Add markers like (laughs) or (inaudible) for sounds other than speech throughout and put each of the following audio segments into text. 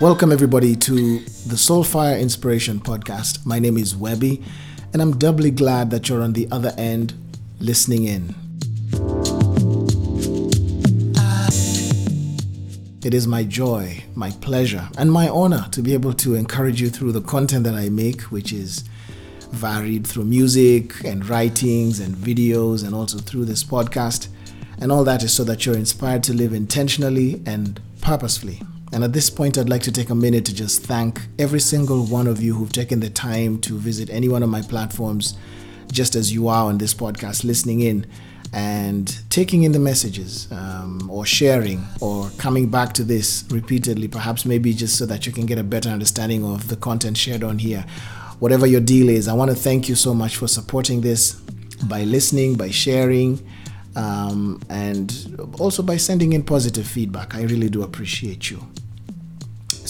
Welcome, everybody, to the Soulfire Inspiration Podcast. My name is Webby, and I'm doubly glad that you're on the other end listening in. It is my joy, my pleasure, and my honor to be able to encourage you through the content that I make, which is varied through music and writings and videos, and also through this podcast. And all that is so that you're inspired to live intentionally and purposefully. And at this point, I'd like to take a minute to just thank every single one of you who've taken the time to visit any one of my platforms, just as you are on this podcast, listening in and taking in the messages um, or sharing or coming back to this repeatedly, perhaps maybe just so that you can get a better understanding of the content shared on here. Whatever your deal is, I want to thank you so much for supporting this by listening, by sharing um, and also by sending in positive feedback. I really do appreciate you.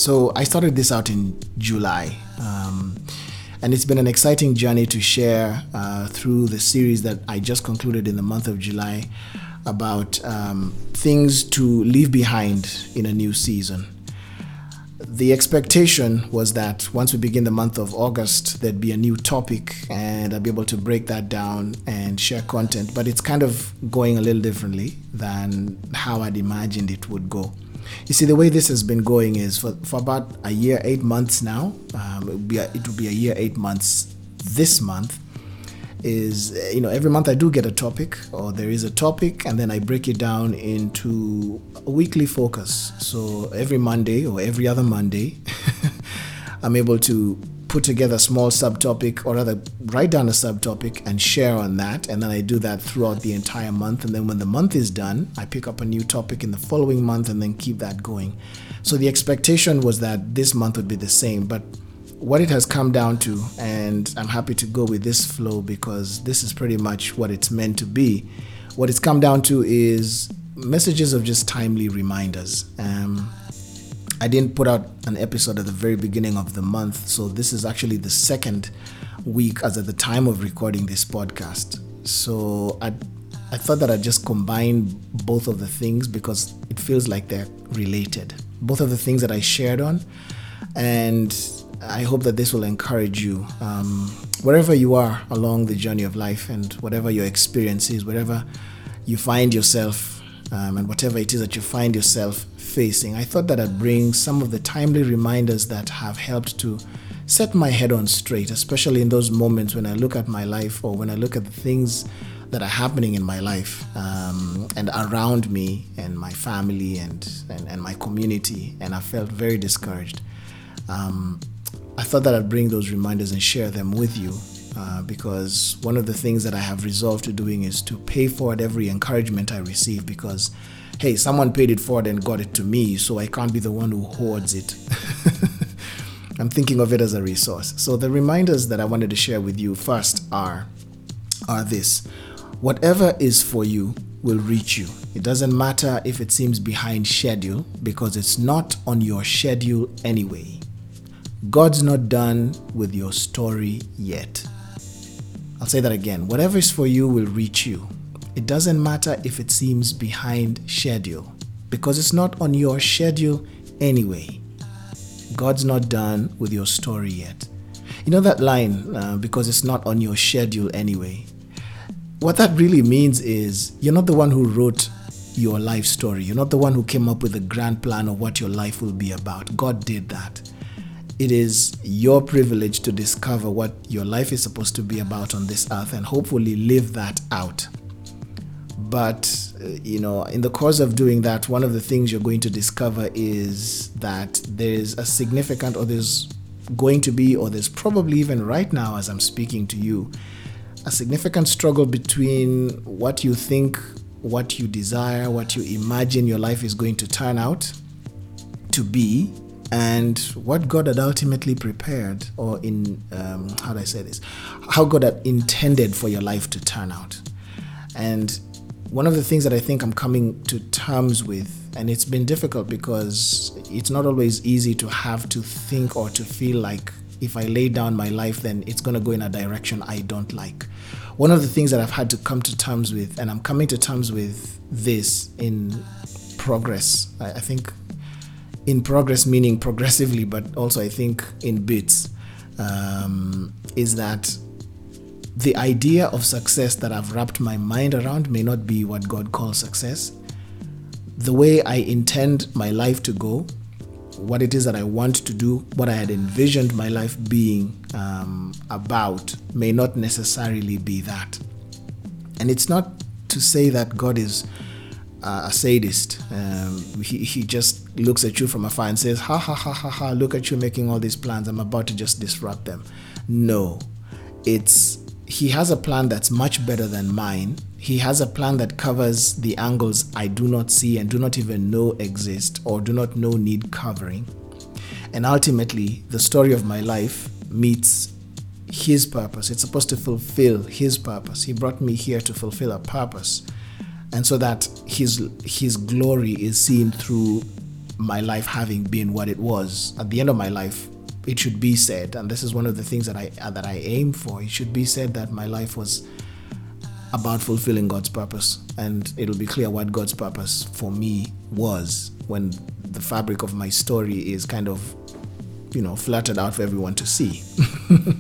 So I started this out in July. Um, and it's been an exciting journey to share uh, through the series that I just concluded in the month of July about um, things to leave behind in a new season the expectation was that once we begin the month of August, there'd be a new topic and I'd be able to break that down and share content. But it's kind of going a little differently than how I'd imagined it would go. You see, the way this has been going is for, for about a year, eight months now. Um, it, would be a, it would be a year, eight months this month is you know every month I do get a topic or there is a topic and then I break it down into a weekly focus. So every Monday or every other Monday (laughs) I'm able to put together a small subtopic or rather write down a subtopic and share on that and then I do that throughout the entire month and then when the month is done I pick up a new topic in the following month and then keep that going. So the expectation was that this month would be the same but what it has come down to, and I'm happy to go with this flow because this is pretty much what it's meant to be. What it's come down to is messages of just timely reminders. Um, I didn't put out an episode at the very beginning of the month, so this is actually the second week as at the time of recording this podcast. So I I thought that I'd just combine both of the things because it feels like they're related. Both of the things that I shared on and I hope that this will encourage you um, wherever you are along the journey of life and whatever your experience is, wherever you find yourself, um, and whatever it is that you find yourself facing. I thought that I'd bring some of the timely reminders that have helped to set my head on straight, especially in those moments when I look at my life or when I look at the things that are happening in my life um, and around me and my family and, and, and, my community, and I felt very discouraged. Um, I thought that I'd bring those reminders and share them with you uh, because one of the things that I have resolved to doing is to pay forward every encouragement I receive because, hey, someone paid it forward and got it to me, so I can't be the one who hoards it. (laughs) I'm thinking of it as a resource. So the reminders that I wanted to share with you first are are this. Whatever is for you will reach you. It doesn't matter if it seems behind schedule because it's not on your schedule anyway. God's not done with your story yet. I'll say that again. Whatever is for you will reach you. It doesn't matter if it seems behind schedule because it's not on your schedule anyway. God's not done with your story yet. You know that line, uh, because it's not on your schedule anyway. What that really means is you're not the one who wrote your life story. You're not the one who came up with a grand plan of what your life will be about. God did that it is your privilege to discover what your life is supposed to be about on this earth and hopefully live that out. But, uh, you know, in the course of doing that, one of the things you're going to discover is that there's a significant, or there's going to be, or there's probably even right now as I'm speaking to you, a significant struggle between what you think, what you desire, what you imagine your life is going to turn out to be, and what God had ultimately prepared, or in um, how do I say this, how God had intended for your life to turn out. And one of the things that I think I'm coming to terms with, and it's been difficult because it's not always easy to have to think or to feel like if I lay down my life, then it's going to go in a direction I don't like. One of the things that I've had to come to terms with, and I'm coming to terms with this in progress, I, I think in progress, meaning progressively, but also I think in bits, um, is that the idea of success that I've wrapped my mind around may not be what God calls success. The way I intend my life to go, what it is that I want to do, what I had envisioned my life being um, about, may not necessarily be that. And it's not to say that God is uh, a sadist. Um, he, he just looks at you from afar and says, Ha ha ha ha ha, look at you making all these plans. I'm about to just disrupt them. No, it's he has a plan that's much better than mine. He has a plan that covers the angles I do not see and do not even know exist or do not know need covering. And ultimately, the story of my life meets his purpose. It's supposed to fulfill his purpose. He brought me here to fulfill a purpose. And so that his his glory is seen through my life having been what it was. At the end of my life, it should be said, and this is one of the things that I uh, that I aim for. It should be said that my life was about fulfilling God's purpose, and it'll be clear what God's purpose for me was when the fabric of my story is kind of, you know, flattened out for everyone to see. (laughs)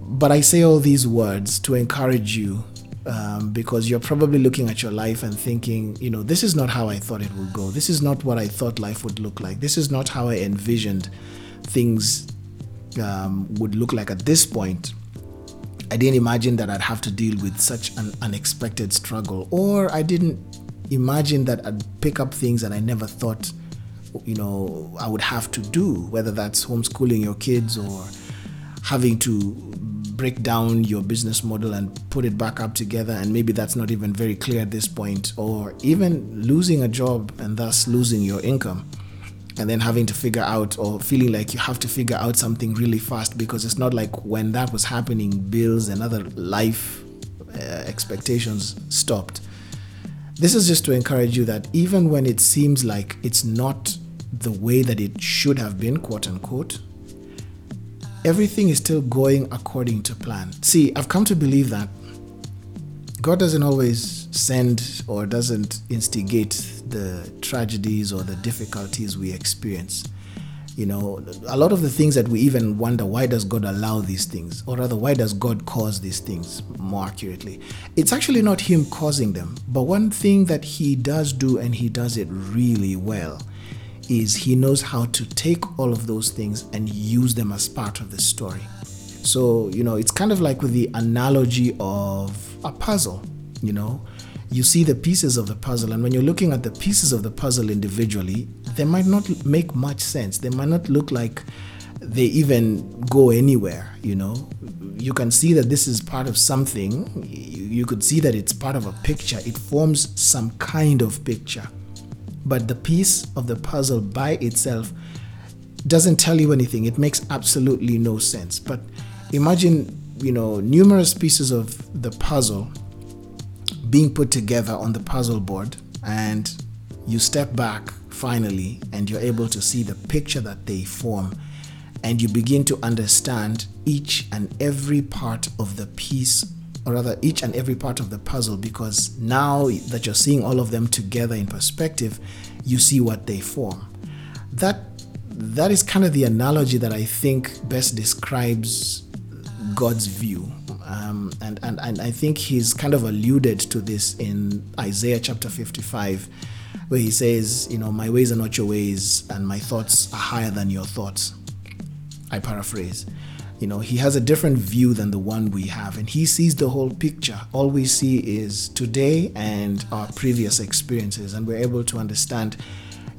but I say all these words to encourage you um, because you're probably looking at your life and thinking, you know, this is not how I thought it would go. This is not what I thought life would look like. This is not how I envisioned things um, would look like at this point. I didn't imagine that I'd have to deal with such an unexpected struggle, or I didn't imagine that I'd pick up things that I never thought, you know, I would have to do, whether that's homeschooling your kids or having to break down your business model and put it back up together and maybe that's not even very clear at this point or even losing a job and thus losing your income and then having to figure out or feeling like you have to figure out something really fast because it's not like when that was happening bills and other life uh, expectations stopped. This is just to encourage you that even when it seems like it's not the way that it should have been quote unquote everything is still going according to plan. See, I've come to believe that God doesn't always send or doesn't instigate the tragedies or the difficulties we experience. You know, a lot of the things that we even wonder why does God allow these things, or rather, why does God cause these things more accurately? It's actually not Him causing them, but one thing that He does do, and He does it really well, is he knows how to take all of those things and use them as part of the story. So, you know, it's kind of like with the analogy of a puzzle, you know. You see the pieces of the puzzle, and when you're looking at the pieces of the puzzle individually, they might not make much sense. They might not look like they even go anywhere, you know. You can see that this is part of something. You could see that it's part of a picture. It forms some kind of picture but the piece of the puzzle by itself doesn't tell you anything. It makes absolutely no sense. But imagine, you know, numerous pieces of the puzzle being put together on the puzzle board, and you step back finally, and you're able to see the picture that they form, and you begin to understand each and every part of the piece or rather each and every part of the puzzle because now that you're seeing all of them together in perspective you see what they form. That that is kind of the analogy that i think best describes god's view. Um, and, and, and i think he's kind of alluded to this in isaiah chapter 55 where he says you know my ways are not your ways and my thoughts are higher than your thoughts. I paraphrase you know, he has a different view than the one we have, and he sees the whole picture. All we see is today and our previous experiences, and we're able to understand,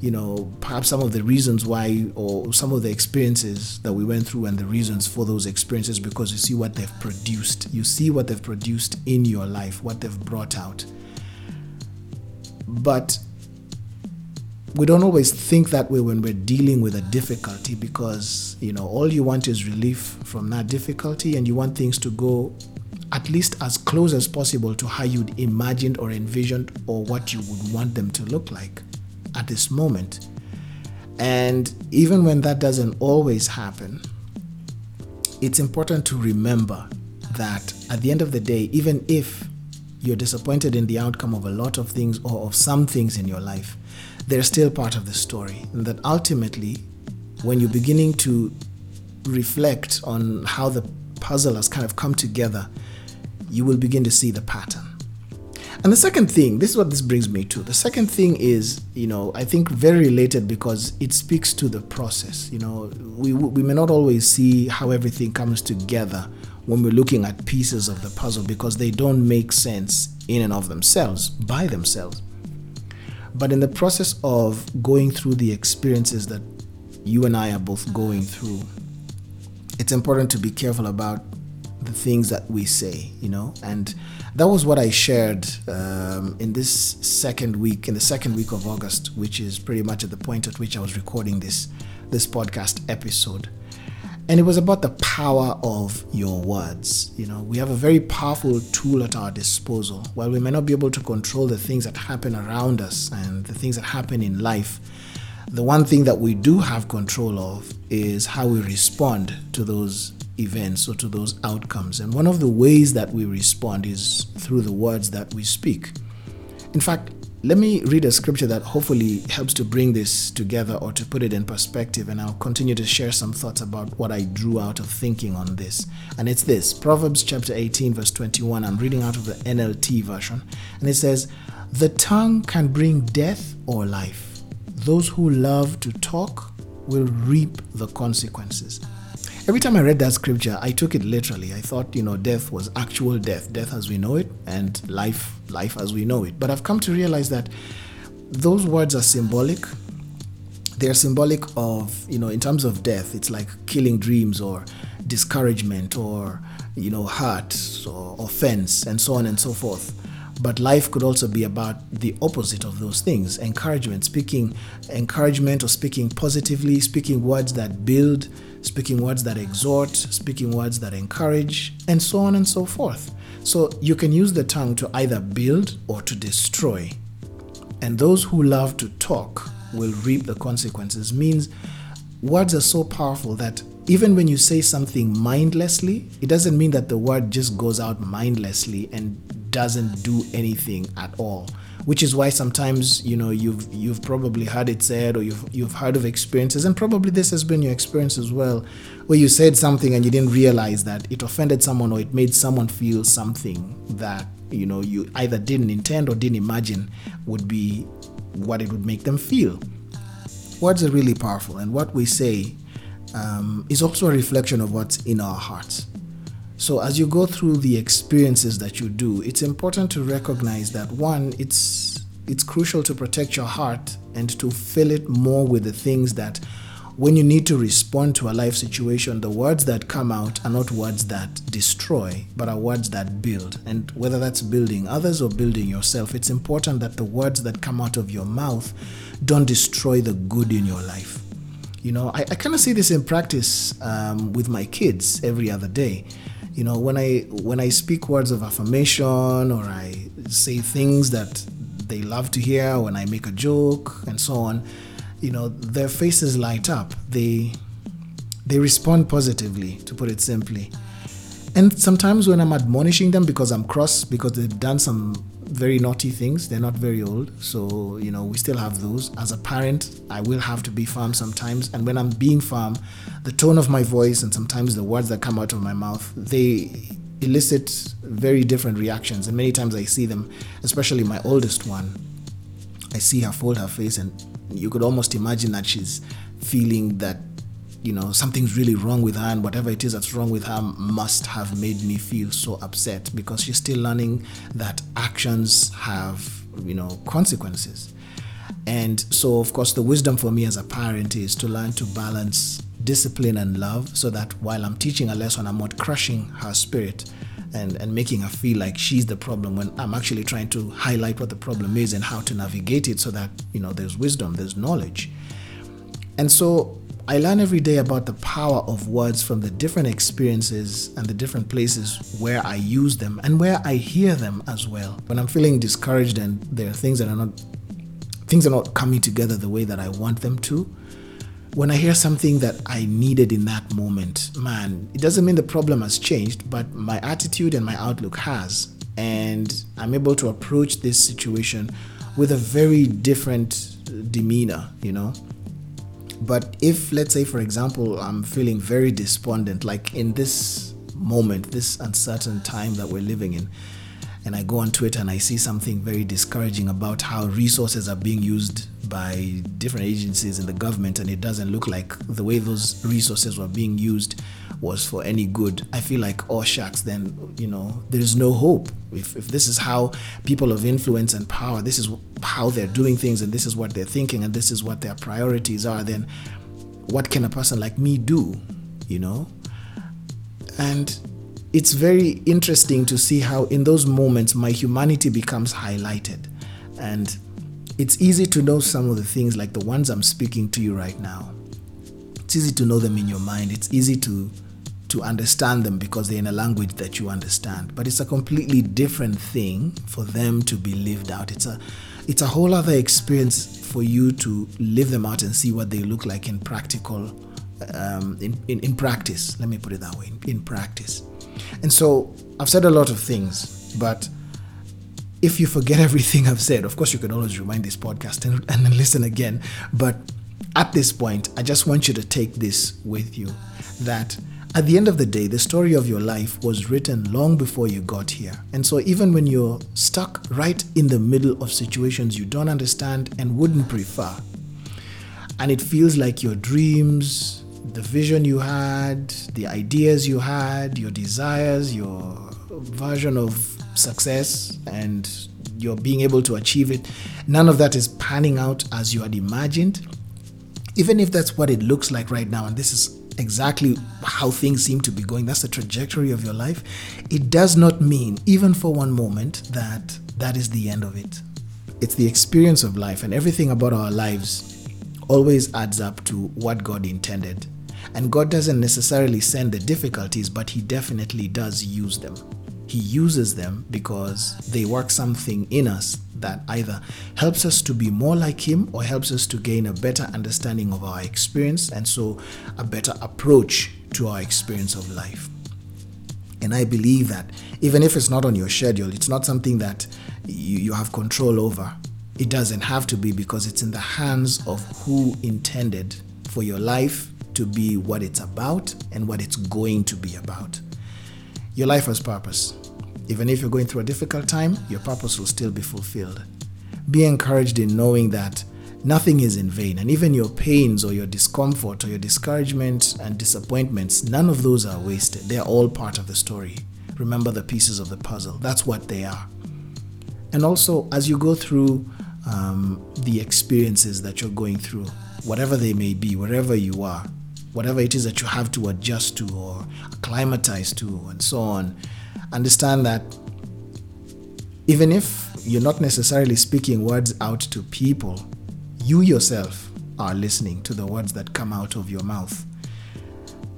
you know, perhaps some of the reasons why, or some of the experiences that we went through, and the reasons for those experiences, because you see what they've produced. You see what they've produced in your life, what they've brought out. But we don't always think that way when we're dealing with a difficulty because you know all you want is relief from that difficulty and you want things to go at least as close as possible to how you'd imagined or envisioned or what you would want them to look like at this moment. And even when that doesn't always happen it's important to remember that at the end of the day even if you're disappointed in the outcome of a lot of things or of some things in your life they're still part of the story. And that ultimately, when you're beginning to reflect on how the puzzle has kind of come together, you will begin to see the pattern. And the second thing, this is what this brings me to. The second thing is, you know, I think very related because it speaks to the process. You know, we, we may not always see how everything comes together when we're looking at pieces of the puzzle because they don't make sense in and of themselves, by themselves. But in the process of going through the experiences that you and I are both going through, it's important to be careful about the things that we say, you know, and that was what I shared um, in this second week, in the second week of August, which is pretty much at the point at which I was recording this this podcast episode. And it was about the power of your words. You know, we have a very powerful tool at our disposal. While we may not be able to control the things that happen around us and the things that happen in life, the one thing that we do have control of is how we respond to those events or to those outcomes. And one of the ways that we respond is through the words that we speak. In fact, let me read a scripture that hopefully helps to bring this together or to put it in perspective, and I'll continue to share some thoughts about what I drew out of thinking on this. And it's this Proverbs chapter 18, verse 21. I'm reading out of the NLT version, and it says, The tongue can bring death or life. Those who love to talk will reap the consequences. Every time I read that scripture, I took it literally. I thought, you know, death was actual death, death as we know it, and life, life as we know it. But I've come to realize that those words are symbolic. They're symbolic of, you know, in terms of death, it's like killing dreams or discouragement or, you know, hurt or offense and so on and so forth. But life could also be about the opposite of those things encouragement, speaking encouragement or speaking positively, speaking words that build speaking words that exhort, speaking words that encourage, and so on and so forth. So you can use the tongue to either build or to destroy. And those who love to talk will reap the consequences. Means words are so powerful that even when you say something mindlessly, it doesn't mean that the word just goes out mindlessly and doesn't do anything at all which is why sometimes you know you've you've probably heard it said or you've you've heard of experiences and probably this has been your experience as well where you said something and you didn't realize that it offended someone or it made someone feel something that you know you either didn't intend or didn't imagine would be what it would make them feel. Words are really powerful and what we say um, is also a reflection of what's in our hearts so as you go through the experiences that you do, it's important to recognize that one, it's it's crucial to protect your heart and to fill it more with the things that when you need to respond to a life situation, the words that come out are not words that destroy, but are words that build. And whether that's building others or building yourself, it's important that the words that come out of your mouth don't destroy the good in your life. You know, I, I kind of see this in practice um, with my kids every other day you know when i when i speak words of affirmation or i say things that they love to hear when i make a joke and so on you know their faces light up. They they respond positively to put it simply. And sometimes when i'm admonishing them because i'm cross because they've done some very naughty things. They're not very old, so you know we still have those. As a parent, I will have to be firm sometimes, and when I'm being firm, the tone of my voice and sometimes the words that come out of my mouth they elicit very different reactions. And many times I see them, especially my oldest one. I see her fold her face, and you could almost imagine that she's feeling that you know something's really wrong with her and whatever it is that's wrong with her must have made me feel so upset because she's still learning that actions have you know consequences. And so of course the wisdom for me as a parent is to learn to balance discipline and love so that while i'm teaching a lesson i'm not crushing her spirit and, and making her feel like she's the problem when i'm actually trying to highlight what the problem is and how to navigate it so that you know there's wisdom there's knowledge. And so I learn every day about the power of words from the different experiences and the different places where I use them and where I hear them as well. When I'm feeling discouraged and there are things that are not things are not coming together the way that I want them to, when I hear something that I needed in that moment, man, it doesn't mean the problem has changed, but my attitude and my outlook has. And I'm able to approach this situation with a very different demeanor, you know. But if, let's say, for example, I'm feeling very despondent, like in this moment, this uncertain time that we're living in, and I go on Twitter and I see something very discouraging about how resources are being used by different agencies in the government, and it doesn't look like the way those resources were being used was for any good, I feel like, oh shucks, then, you know, there's no hope. If, if this is how people of influence and power, this is how they're doing things, and this is what they're thinking, and this is what their priorities are, then what can a person like me do, you know? And it's very interesting to see how, in those moments, my humanity becomes highlighted. And it's easy to know some of the things like the ones I'm speaking to you right now. It's easy to know them in your mind. It's easy to to understand them because they're in a language that you understand. But it's a completely different thing for them to be lived out. It's a it's a whole other experience for you to live them out and see what they look like in practical um, in, in, in practice. Let me put it that way, in, in practice. And so I've said a lot of things, but if you forget (laughs) everything I've said, of course you can always rewind this podcast and, and listen again. But at this point, I just want you to take this with you that at the end of the day, the story of your life was written long before you got here. And so, even when you're stuck right in the middle of situations you don't understand and wouldn't prefer, and it feels like your dreams, the vision you had, the ideas you had, your desires, your version of success, and you're being able to achieve it, none of that is panning out as you had imagined. Even if that's what it looks like right now, and this is exactly how things seem to be going, that's the trajectory of your life, it does not mean, even for one moment, that that is the end of it. It's the experience of life, and everything about our lives always adds up to what God intended. And God doesn't necessarily send the difficulties, but He definitely does use them. He uses them because they work something in us that either helps us to be more like Him or helps us to gain a better understanding of our experience and so a better approach to our experience of life. And I believe that even if it's not on your schedule, it's not something that you, you have control over. It doesn't have to be because it's in the hands of who intended for your life to be what it's about and what it's going to be about. Your life has purpose. Even if you're going through a difficult time, your purpose will still be fulfilled. Be encouraged in knowing that nothing is in vain, and even your pains or your discomfort or your discouragement and disappointments, none of those are wasted. They're all part of the story. Remember the pieces of the puzzle. That's what they are. And also, as you go through um, the experiences that you're going through, whatever they may be, wherever you are, whatever it is that you have to adjust to or acclimatize to, and so on, understand that even if you're not necessarily speaking words out to people, you yourself are listening to the words that come out of your mouth.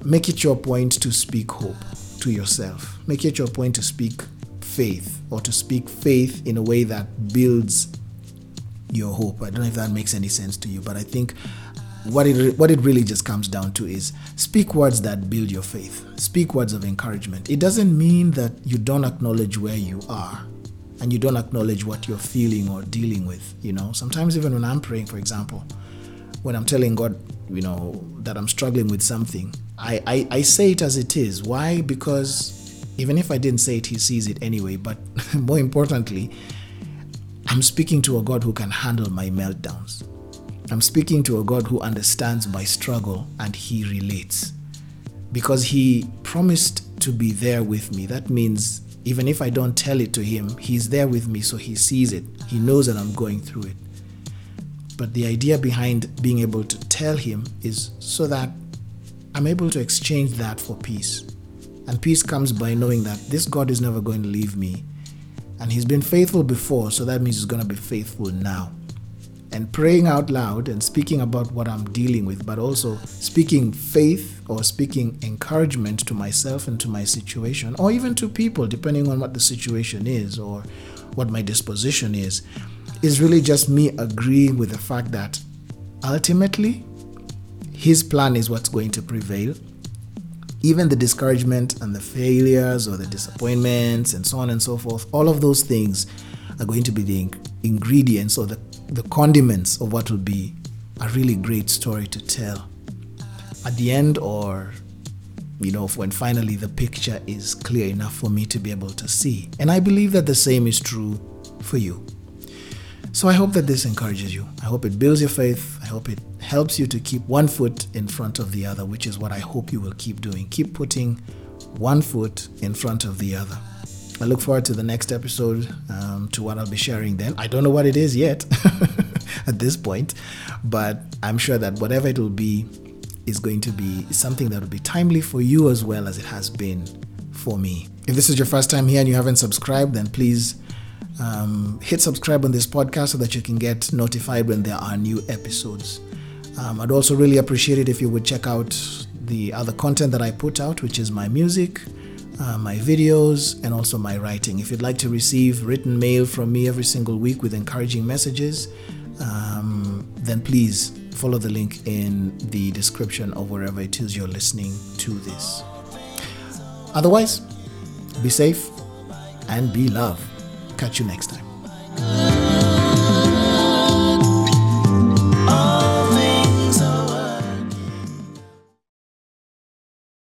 Make it your point to speak hope to yourself. Make it your point to speak faith or to speak faith in a way that builds your hope. I don't know if that makes any sense to you, but I think what it what it really just comes down to is speak words that build your faith. Speak words of encouragement. It doesn't mean that you don't acknowledge where you are and you don't acknowledge what you're feeling or dealing with you know? Sometimes even when i'm praying for example when i'm telling god you know that i'm struggling with something i i, I say it as it is. Why? Because even if i didn't say it he sees it anyway. But (laughs) more importantly i'm speaking to a god who can handle my meltdowns I'm speaking to a God who understands my struggle and He relates. Because He promised to be there with me. That means even if I don't tell it to Him, He's there with me so He sees it. He knows that I'm going through it. But the idea behind being able to tell Him is so that I'm able to exchange that for peace. And peace comes by knowing that this God is never going to leave me. And He's been faithful before, so that means He's going to be faithful now and praying out loud and speaking about what I'm dealing with, but also speaking faith or speaking encouragement to myself and to my situation, or even to people, depending on what the situation is or what my disposition is, is really just me agreeing with the fact that ultimately His plan is what's going to prevail. Even the discouragement and the failures or the disappointments and so on and so forth, all of those things are going to be the ingredients or the, the condiments of what will be a really great story to tell at the end or you know when finally the picture is clear enough for me to be able to see. And i believe that the same is true for you. So i hope that this encourages you. I hope it builds your faith. I hope it helps you to keep one foot in front of the other which is what i hope you will keep doing. Keep putting one foot in front of the other I look forward to the next episode, um, to what I'll be sharing then. I don't know what it is yet (laughs) at this point, but I'm sure that whatever it will be is going to be something that will be timely for you as well as it has been for me. If this is your first time here and you haven't subscribed, then please um, hit subscribe on this podcast so that you can get notified when there are new episodes. Um, I'd also really appreciate it if you would check out the other content that I put out, which is my music uh, my videos, and also my writing. If you'd like to receive written mail from me every single week with encouraging messages, um, then please follow the link in the description of wherever it is you're listening to this. Otherwise, be safe and be love. Catch you next time.